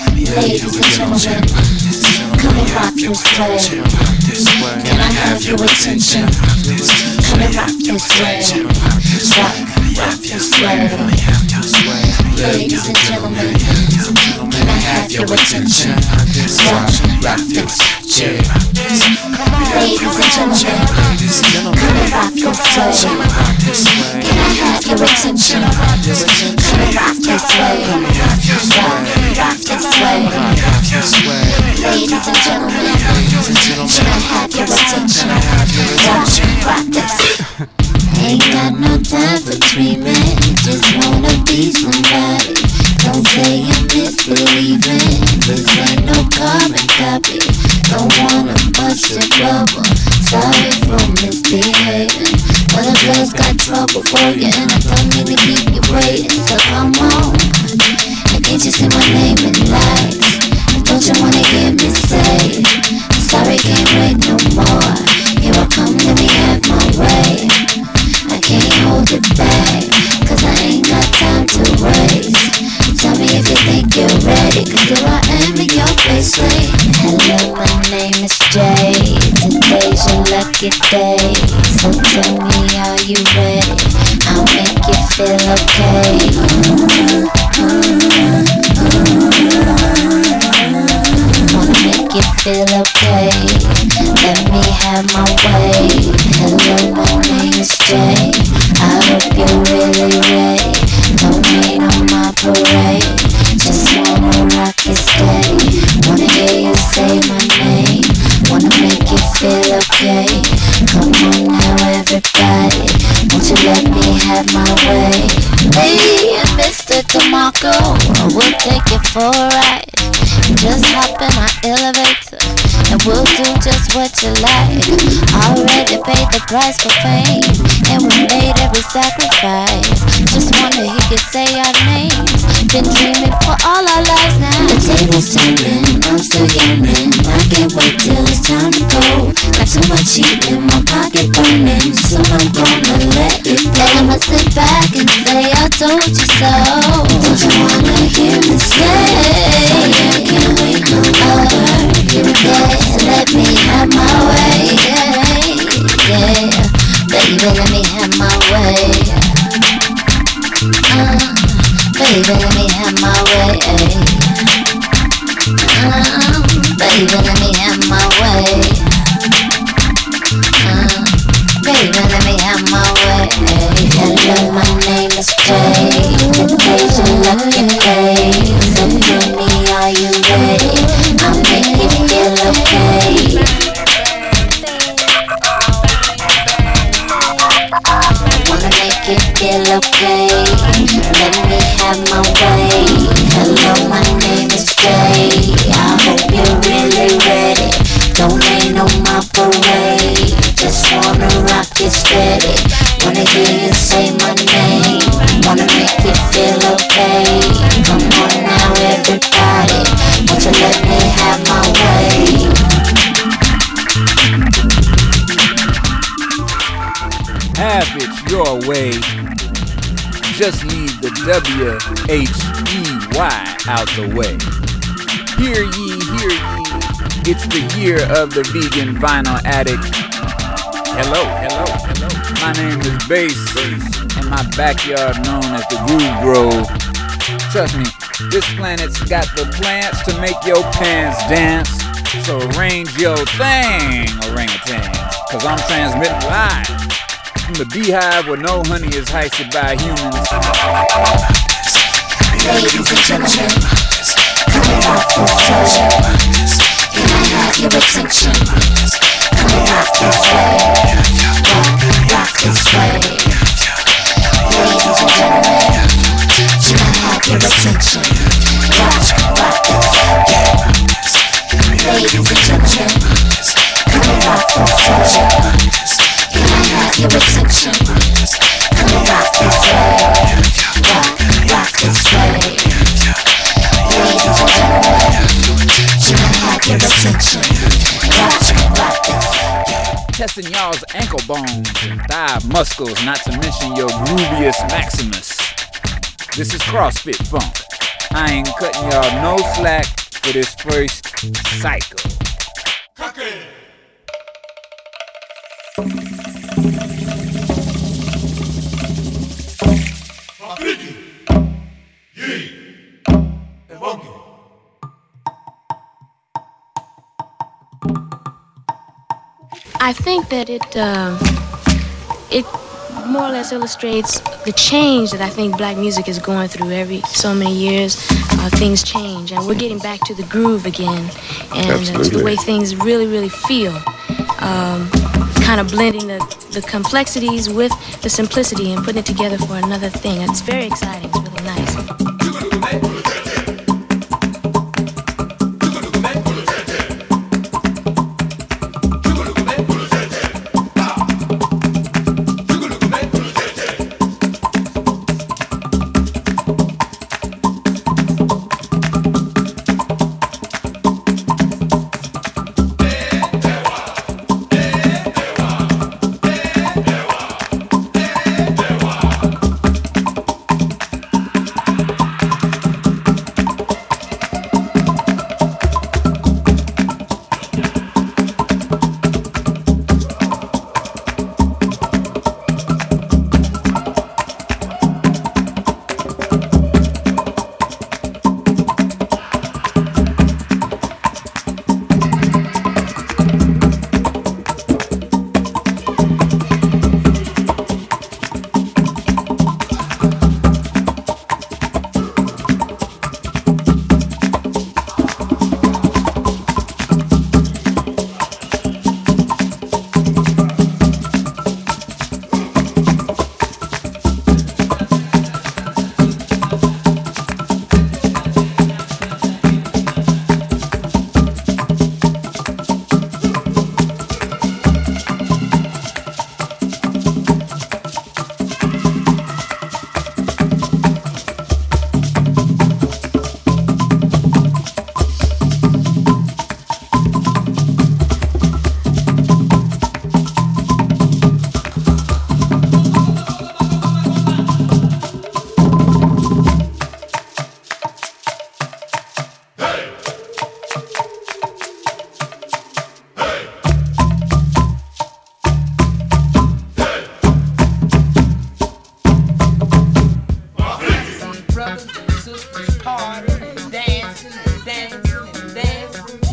Ladies and gentlemen, come and rock this way. Can I have your attention? Come and rock this way. Rock, rock this way. Ladies and gentlemen, have your attention? Rock, rock this way. Ladies and gentlemen, come and rock this way. Can I have your attention? Come and rock this way. Rock, rock this way. Ladies and gentlemen, can I have your attention? Rock, rock this. Ain't got no time for dreaming, just wanna be somebody. Don't say you're misbelieving, this ain't no carbon copy. Don't wanna bust your bubble, sorry for misbehaving. But a girl's got trouble for you, and I don't mean to keep you waiting. So come on, and can't you see my name in lights? Don't you wanna hear me say, sorry, can't wait no more. Here I come, let me have my way. I can't hold it back, cause I ain't got time to waste. Me if you think you're ready, cause here I am in your face saying, Hello, my name is Jay. Today's your lucky day. So tell me, are you ready? I'll make you feel okay. Wanna make you feel okay. Let me have my way. Hello, my name is Jay. I hope you're really ready. Don't rain on my parade. Just wanna rock you. Wanna hear you say my name. Wanna make you feel okay. Come on now, everybody. Won't you let me have my way? Me and Mr. DeMarco, we'll take it for a ride. Just hop in my elevator and we'll do just what you like. Already paid the price for fame, and we made every sacrifice. Just wanna hear you say our names. Been dreaming for all our lives now. The table's turning, I'm still yearning. I can't wait till it's time to go. Got too much heat in my pocket burning, so I'm gonna let it go. I'ma sit back and say I told you so. Don't you wanna hear me say? I can't wait no longer. Give me that, let me have my way. Yeah, yeah. Baby, let me have my way. Uh, baby, let me have my way. Uh, baby, let me have my way. Uh, baby, let me have my way. My name me, are you ready? I'll make you feel okay. Make you feel okay. Let me have my way. Hello, my name is Jay. I hope you're really ready. Don't rain on my parade. Just wanna rock you steady. Wanna hear you say my name. Wanna make you feel okay. Come on now, everybody. Won't you let me have my way? It your way. Just leave the W H E Y out the way. Hear ye, hear ye. It's the year of the vegan vinyl addict. Hello, hello, hello. My name is Bass, and my backyard known as the Groove Grove. Trust me, this planet's got the plants to make your pants dance. So arrange your thing, orangutan. Cause I'm transmitting live from the beehive where no honey is heisted by humans. Ladies and gentlemen, and rock this way. Can I have your attention? And rock this way. Rock this way. Ladies and gentlemen, can I have your attention? Rock, rock this way. Ladies and gentlemen, and rock this. Can I have your attention? Come and rock this way. Rock, rock this way. Ladies and gentlemen, can have your attention? Rock, rock this. Testing y'all's ankle bones and thigh muscles, not to mention your grooviest maximus. This is CrossFit Funk. I ain't cutting y'all no slack for this first cycle. I think that it uh, it more or less illustrates the change that I think black music is going through every so many years. Uh, things change, and we're getting back to the groove again, and uh, to the way things really, really feel. Um, kind of blending the, the complexities with the simplicity and putting it together for another thing. It's very exciting.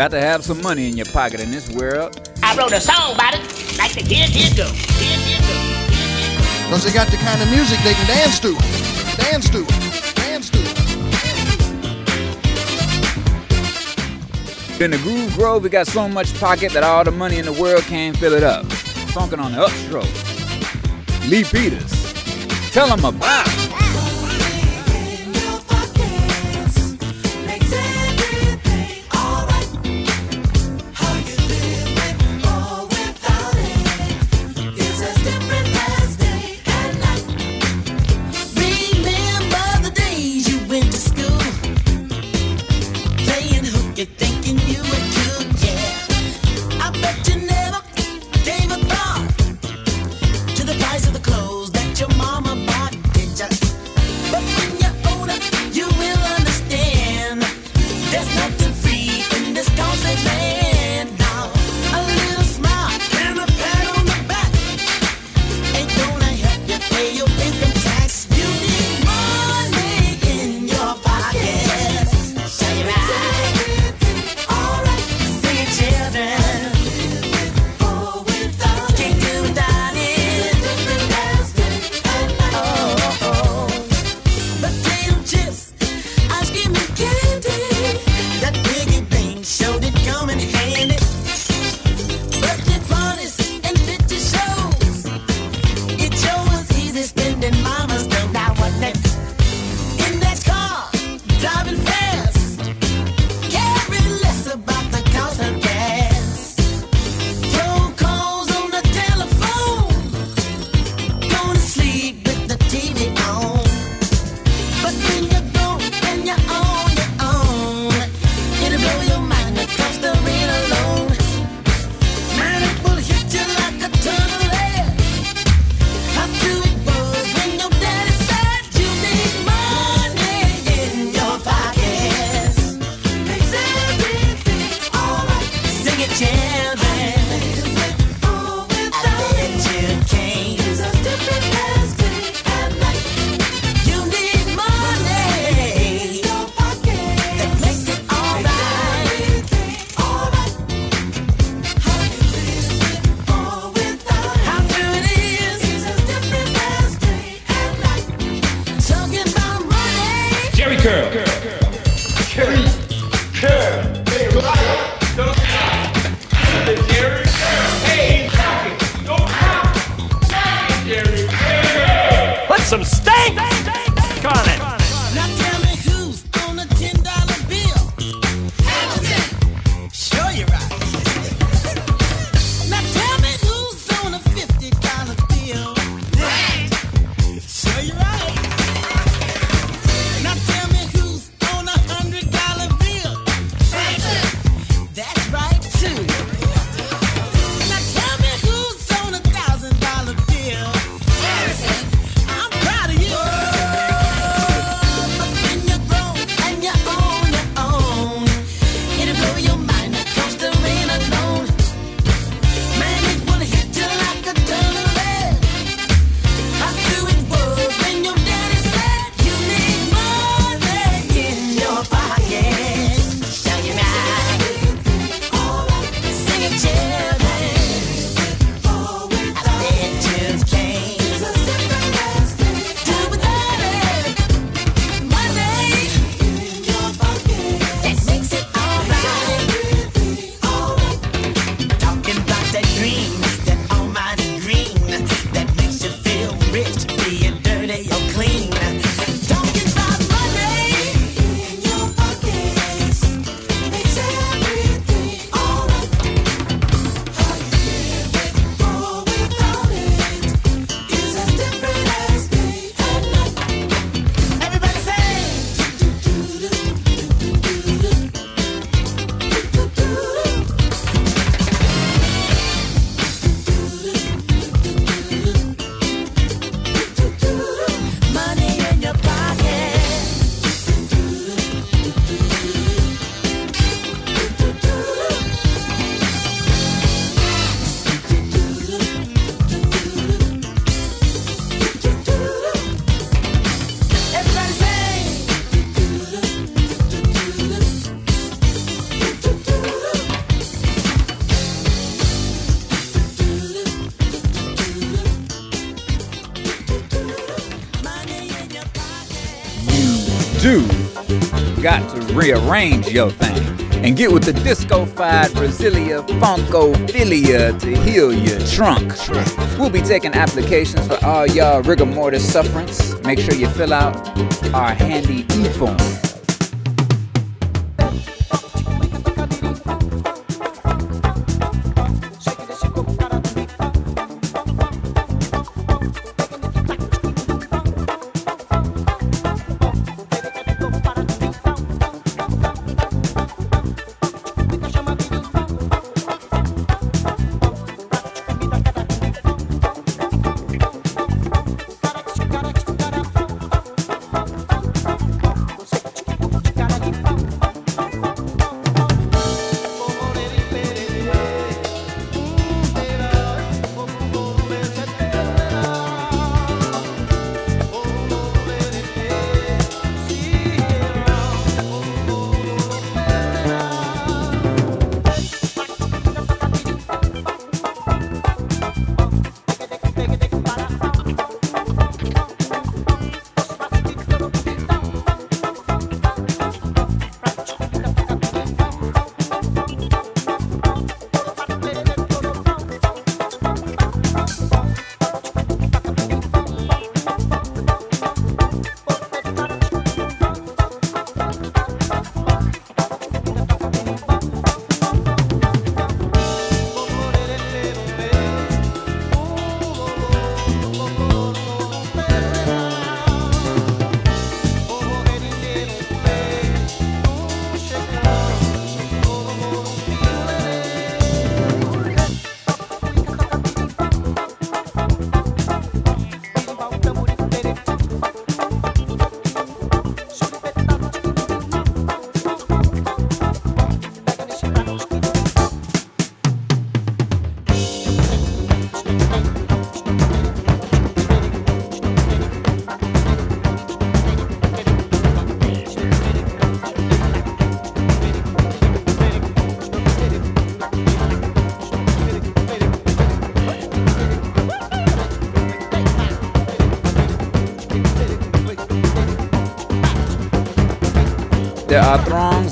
got to have some money in your pocket in this world. I wrote a song about it, like the Here Here Go, Because they got the kind of music they can dance to, dance to, dance to. In the Groove Grove, we got so much pocket that all the money in the world can't fill it up. Funkin' on the upstroke. Lee Peters, tell them about rearrange your thing and get with the disco-fied Brasilia Funkophilia to heal your trunk. We'll be taking applications for all y'all rigor mortis sufferance. Make sure you fill out our handy e-form.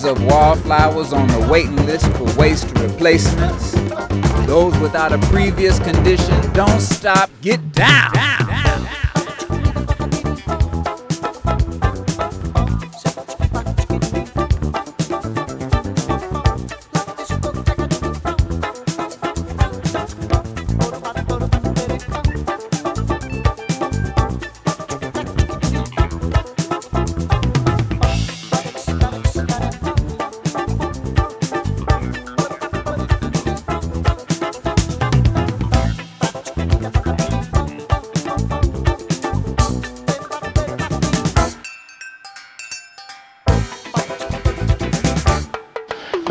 Of wallflowers on the waiting list for waste replacements. Those without a previous condition, don't stop, get down. And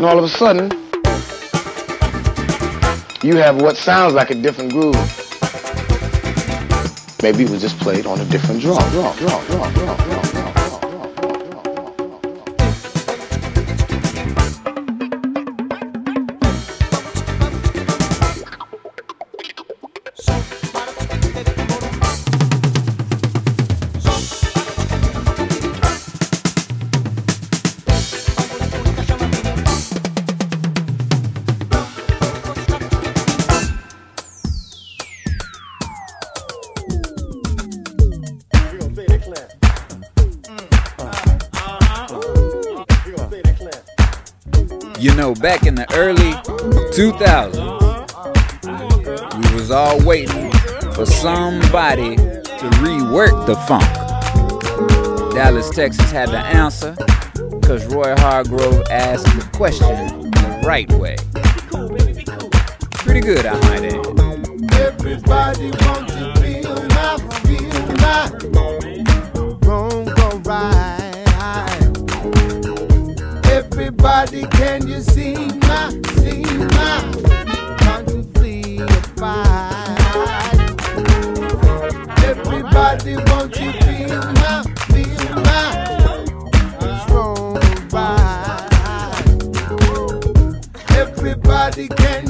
all of a sudden, you have what sounds like a different groove. Maybe it was just played on a different drum. drum, drum, drum, You know, back in the early 2000s, we was all waiting for somebody to rework the funk. Dallas, Texas had the answer, cause Roy Hargrove asked the question the right way. Pretty good, I might add. Everybody wants to feel my, feel my Everybody, can you see my, see my constantly fight? Everybody wants to feel my, feel my wrong right. Everybody, can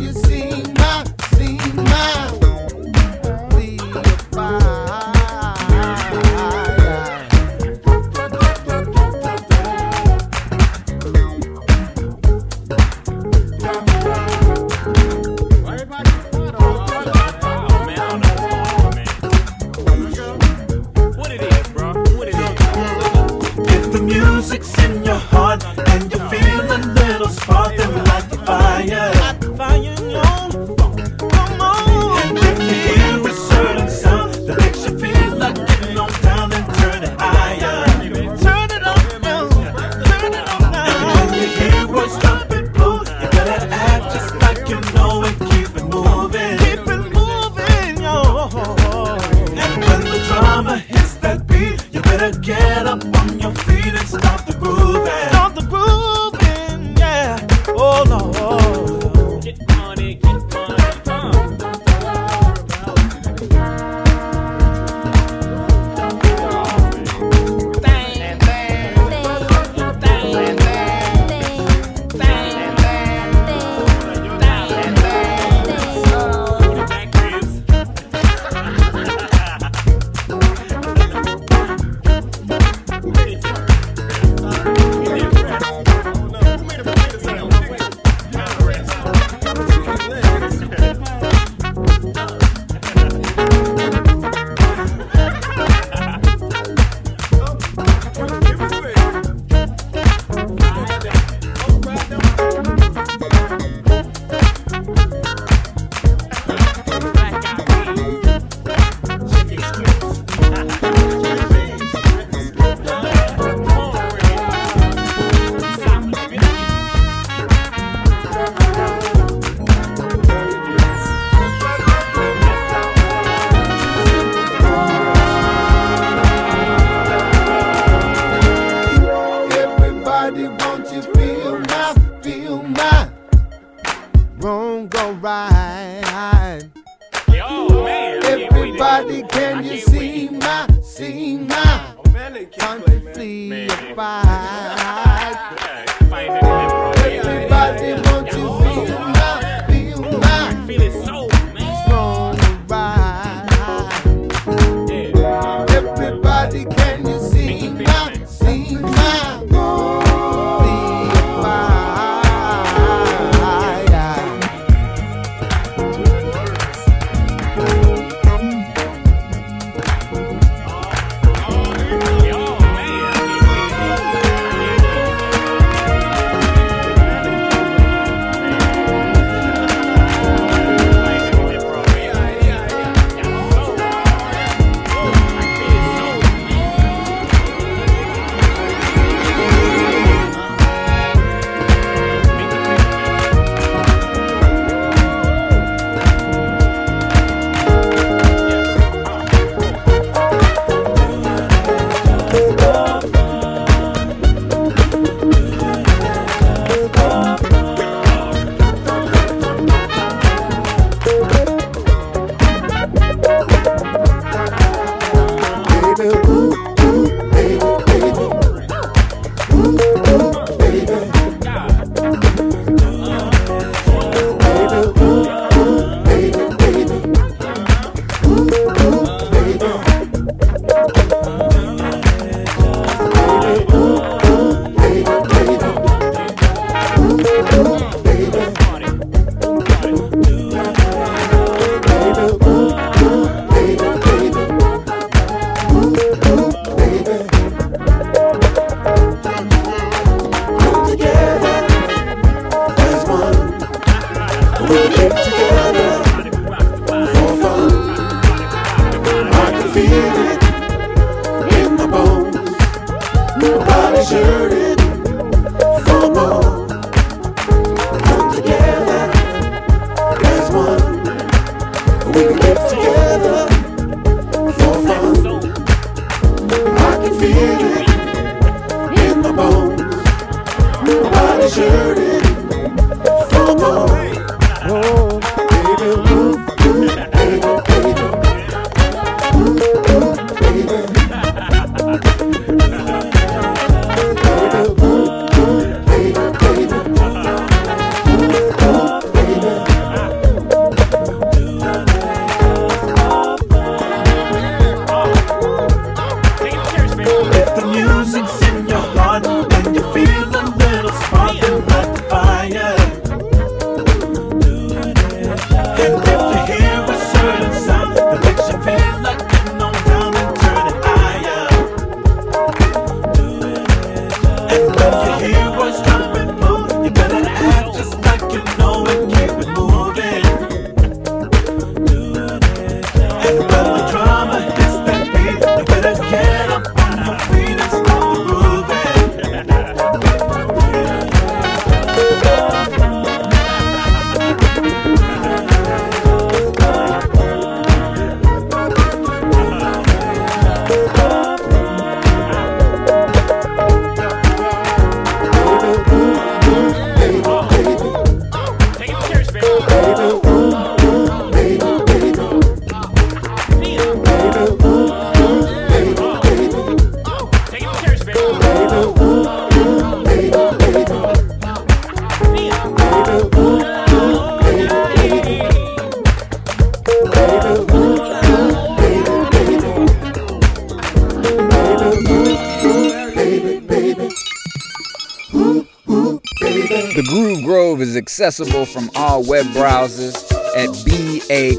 accessible from all web browsers at baquestion.com,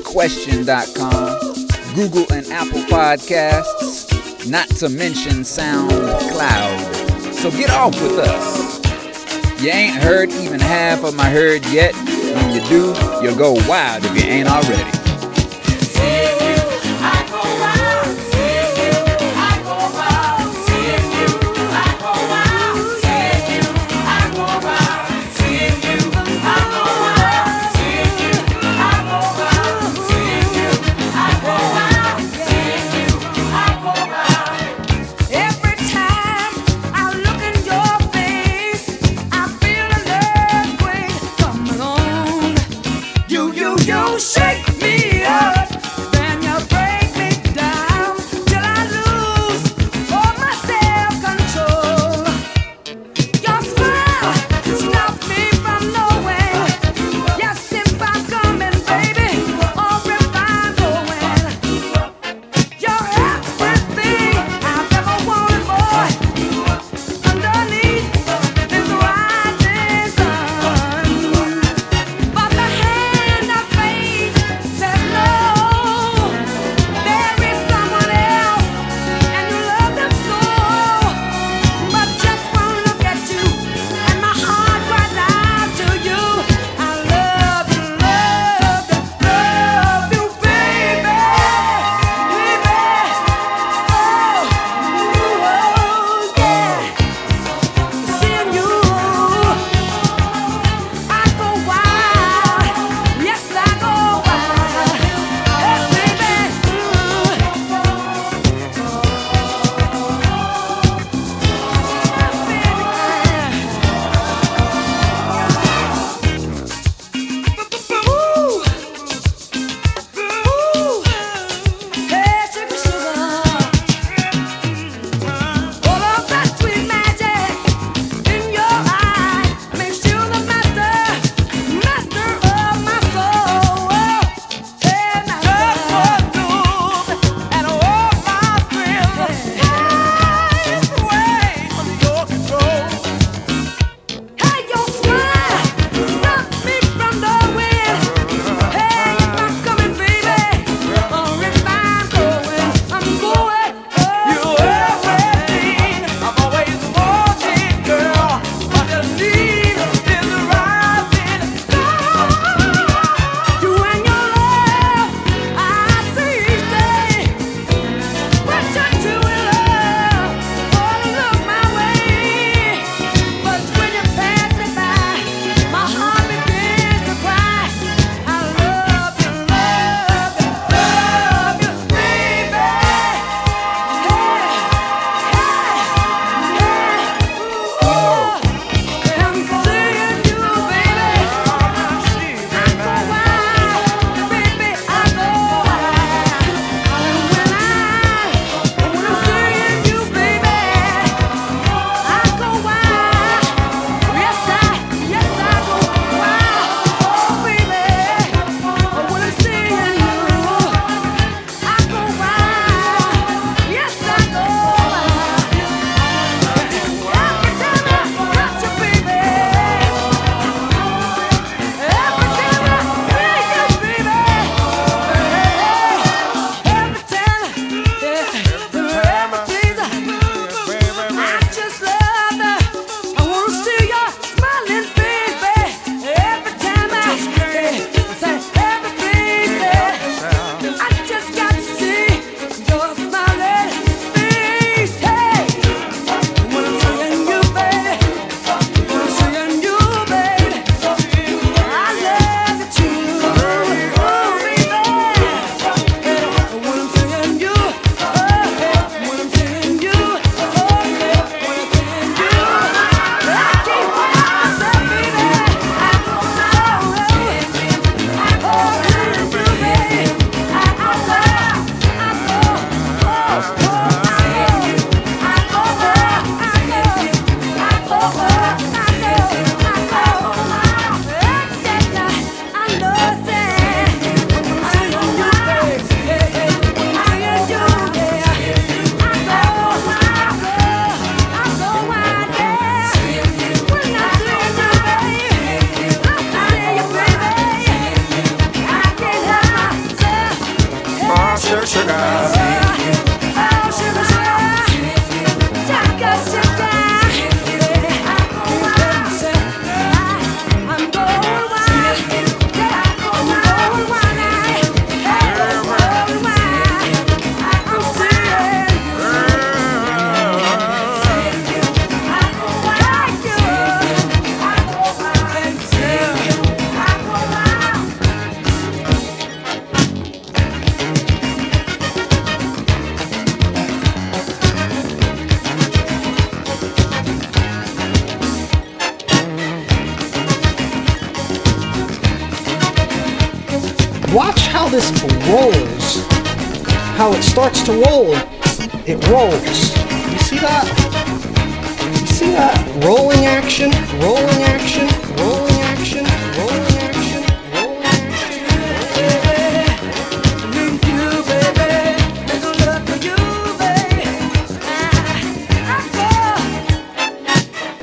Google and Apple Podcasts, not to mention SoundCloud. So get off with us. You ain't heard even half of my herd yet. When you do, you'll go wild if you ain't already.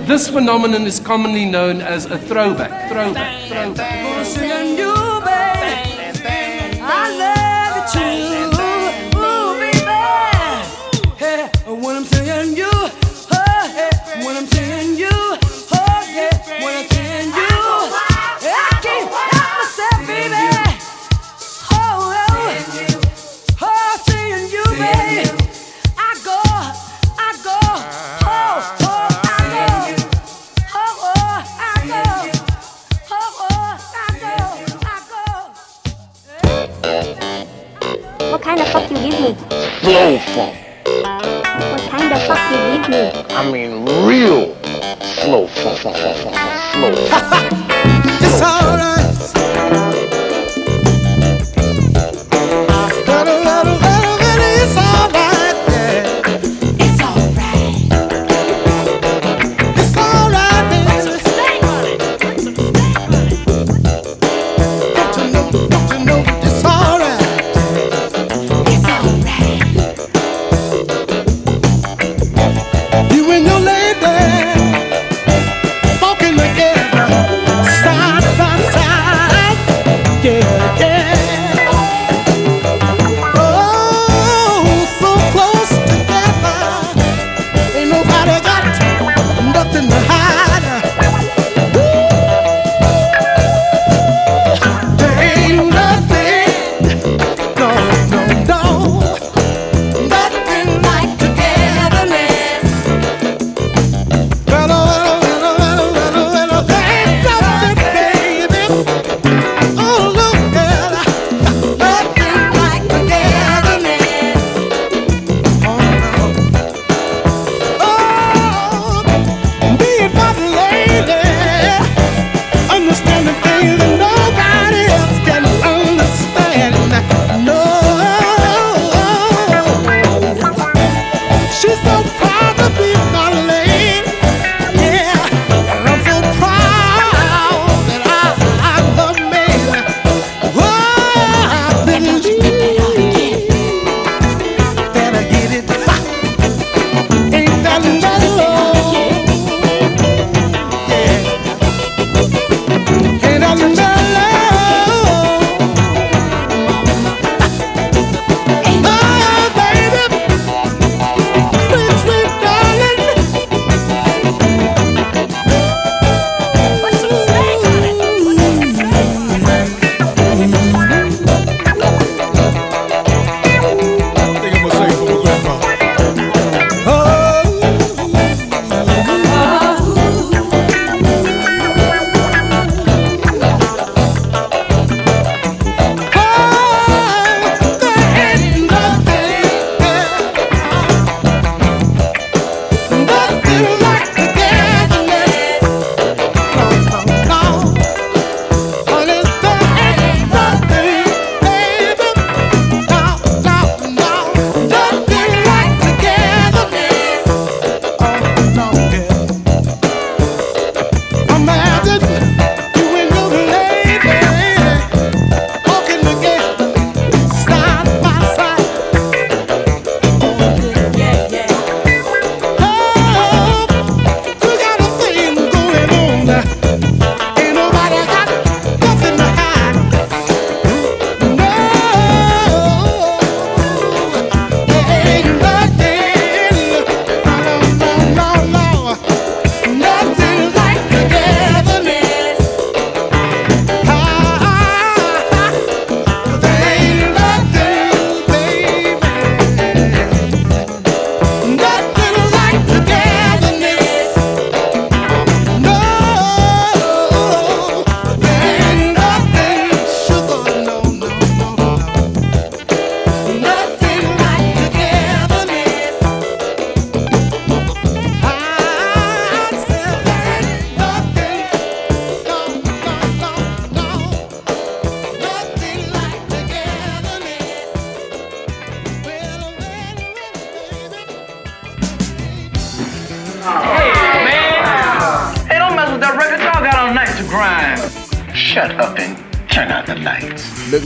This phenomenon is commonly known as a throwback. Throwback. Throwback.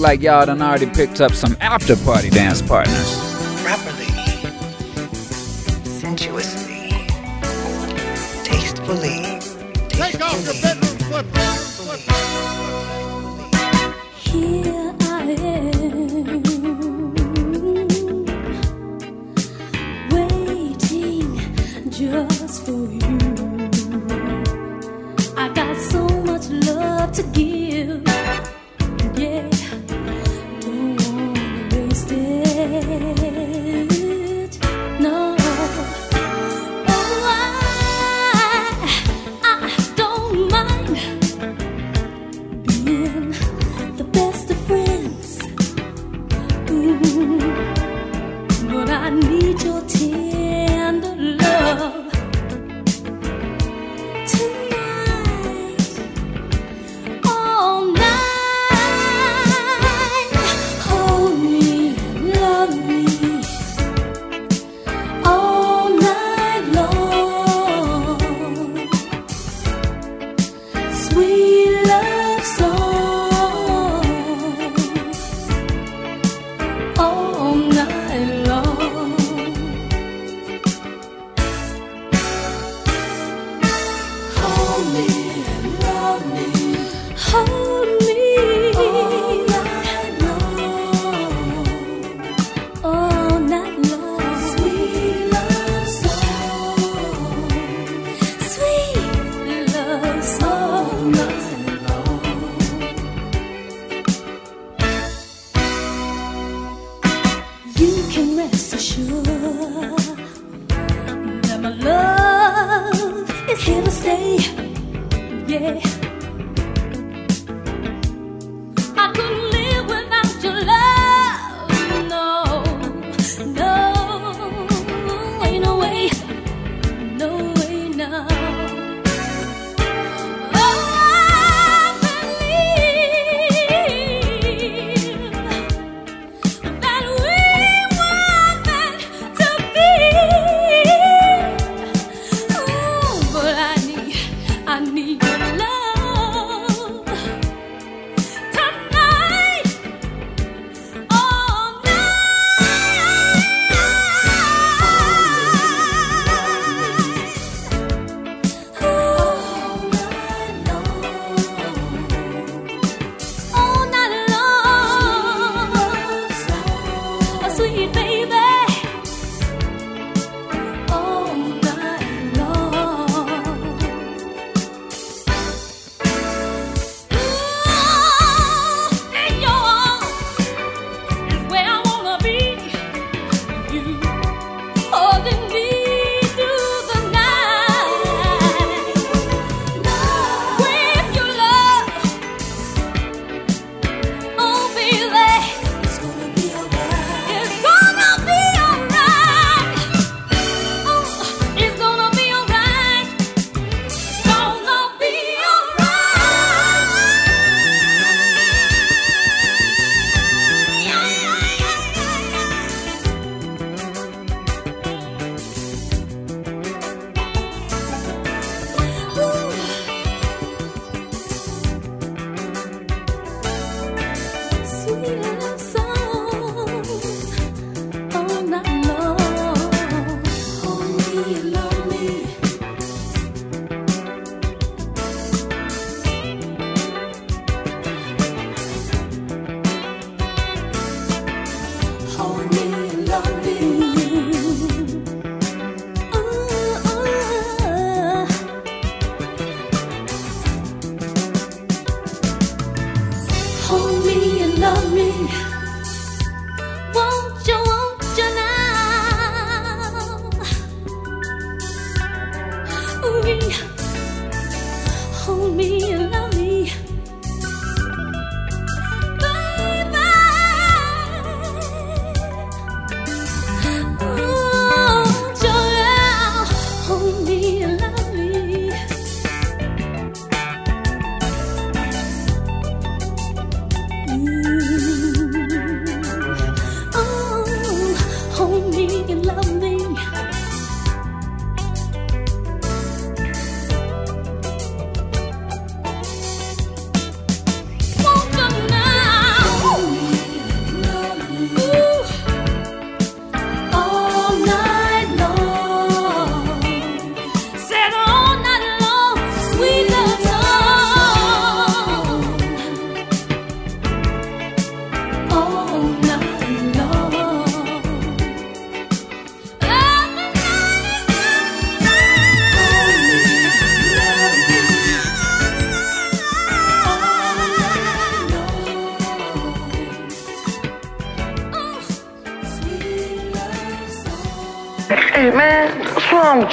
like y'all done already picked up some after party dance partners.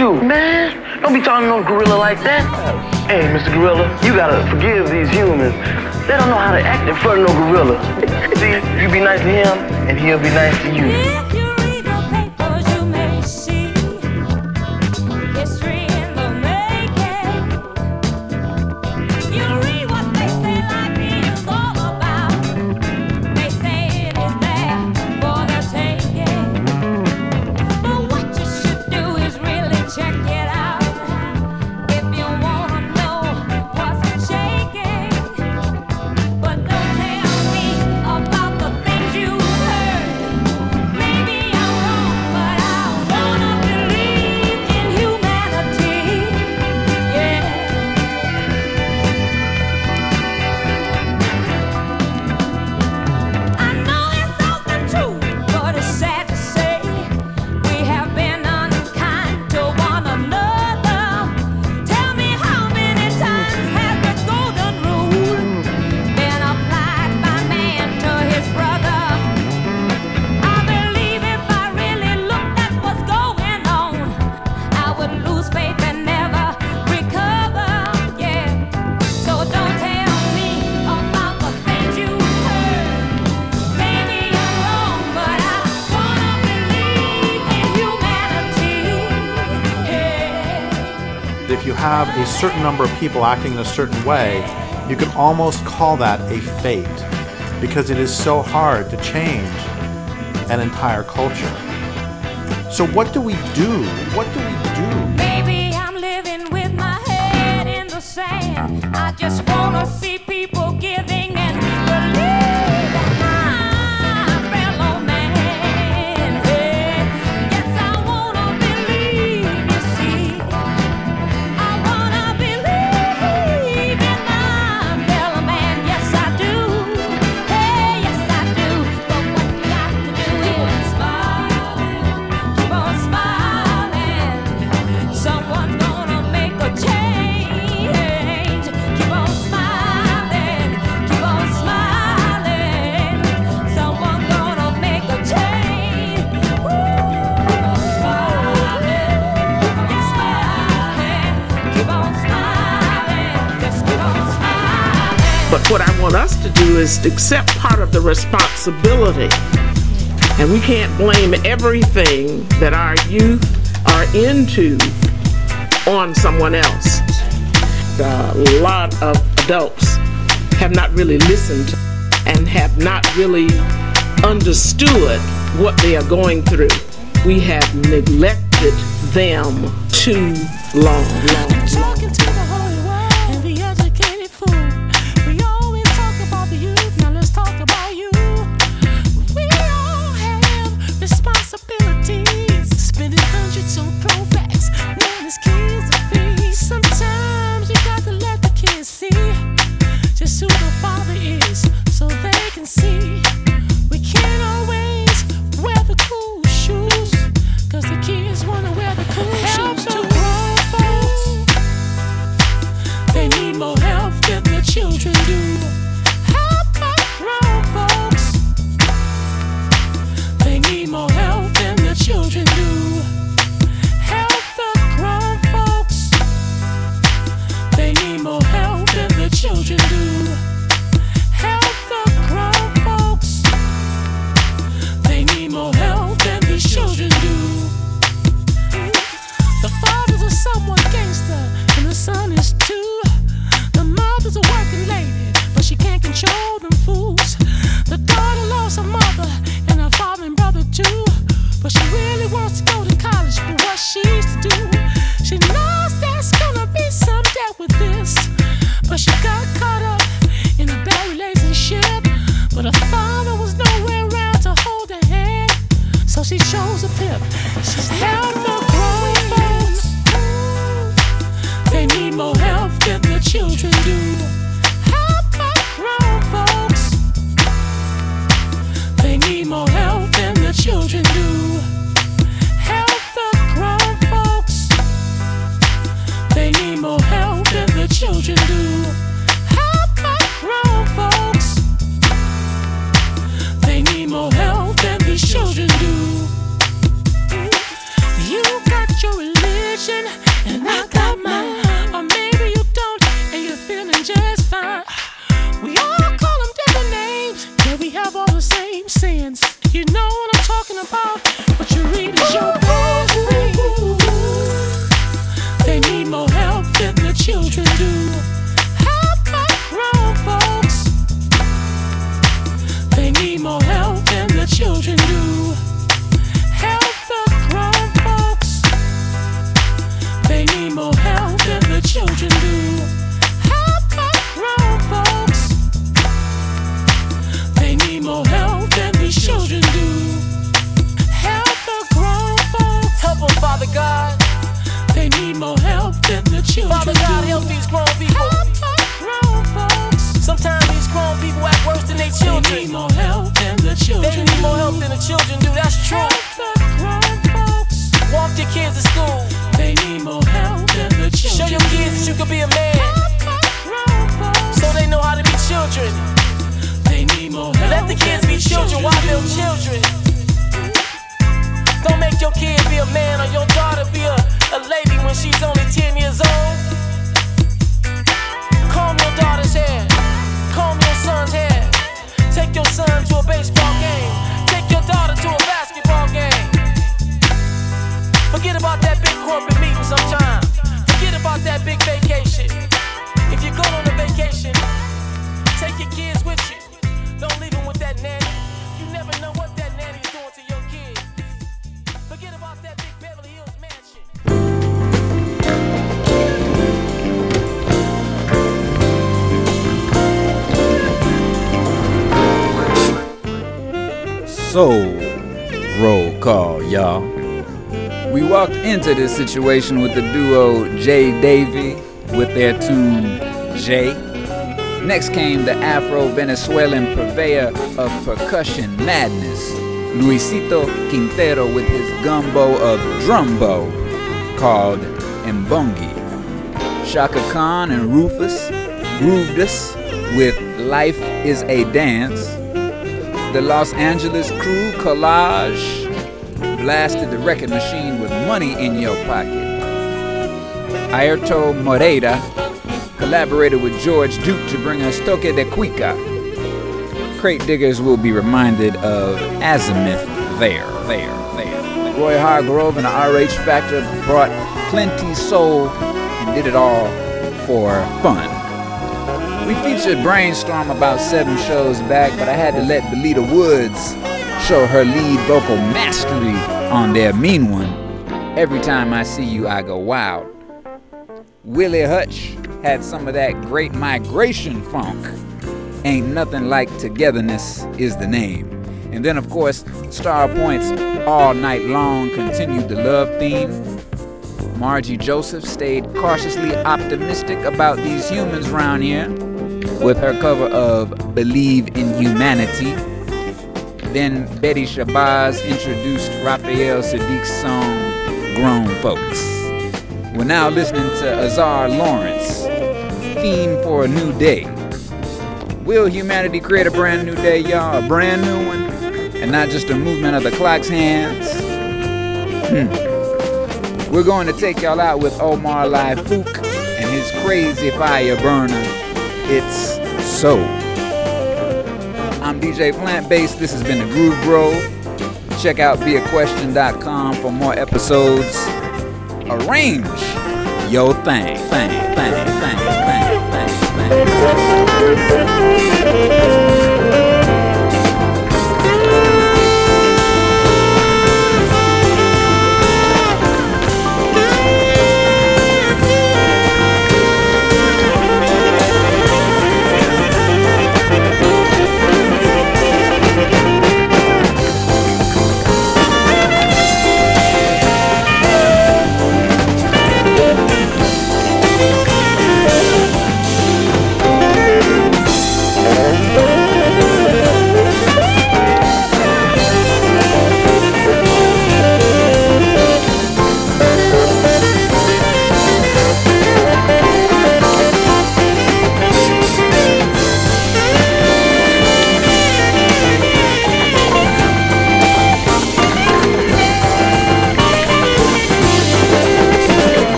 you? Man, don't be talking to no gorilla like that. Hey, Mr. Gorilla, you gotta forgive these humans. They don't know how to act in front of no gorilla. See, you be nice to him, and he'll be nice to you. certain number of people acting in a certain way, you can almost call that a fate because it is so hard to change an entire culture. So, what do we do? What do we do? Maybe I'm living with my head in the sand. I just wanna see. do is accept part of the responsibility. And we can't blame everything that our youth are into on someone else. A lot of adults have not really listened and have not really understood what they are going through. We have neglected them too long. long, long. children do. You got your religion, and I got mine. Or maybe you don't, and you're feeling just fine. We all call them different names, yeah, we have all the same sins. You know what I'm talking about, but you read is your. God. They need more help than the children Father God, help these grown people. Help grown. Sometimes these grown people act worse than their children. They need more help than the children They need more help than the children do. That's true. Help the grown folks. Walk your kids to school. They need more help than the children Show your kids that you can be a man. grown folks. So they know how to be children. They need more help Let the kids be children while they're children. Don't make your kid be a man or your daughter be a, a lady when she's only 10 years old. Comb your daughter's hair. Comb your son's hair. Take your son to a baseball game. Take your daughter to a basketball game. Forget about that big corporate meeting sometime. Forget about that big vacation. If you're going on a vacation, take your kids with you. Don't leave them with that nanny. You never know what So, roll call, y'all. We walked into this situation with the duo Jay Davy with their tune Jay. Next came the Afro Venezuelan purveyor of percussion madness, Luisito Quintero with his gumbo of drumbo called Mbongi. Chaka Khan and Rufus grooved us with Life is a Dance. The Los Angeles crew Collage blasted the record machine with money in your pocket. Airto Moreira collaborated with George Duke to bring us Toque de Cuica. Crate diggers will be reminded of Azimuth there, there, there. Roy Hargrove and the RH Factor brought plenty soul and did it all for fun. We featured Brainstorm about seven shows back, but I had to let Belita Woods show her lead vocal mastery on their mean one. Every time I see you, I go wild. Willie Hutch had some of that great migration funk. Ain't nothing like togetherness is the name. And then, of course, Starpoint's All Night Long continued the love theme. Margie Joseph stayed cautiously optimistic about these humans round here with her cover of Believe in Humanity. Then Betty Shabazz introduced Raphael Saadiq's song Grown Folks. We're now listening to Azar Lawrence, Theme for a New Day. Will humanity create a brand new day, y'all? A brand new one? And not just a movement of the clock's hands? Hmm. We're going to take y'all out with Omar Lye-Fook and his crazy fire burner. It's so. I'm DJ Plant Based. This has been the Groove Bro. Check out beaquestion.com for more episodes. Arrange your thing, thing, thing, thing, thing, thing, thing.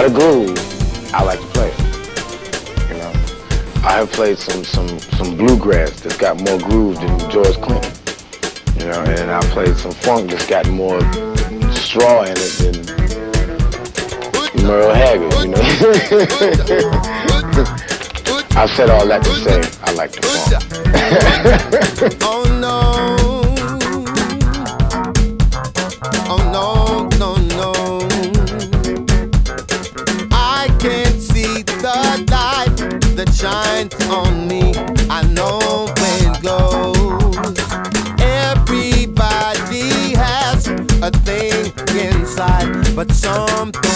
got a groove, I like to play it. You know, I have played some some some bluegrass that's got more groove than George Clinton. You know, and I played some funk that's got more straw in it than Merle Haggard, you know. I said all that to say I like the funk. thing inside, but something.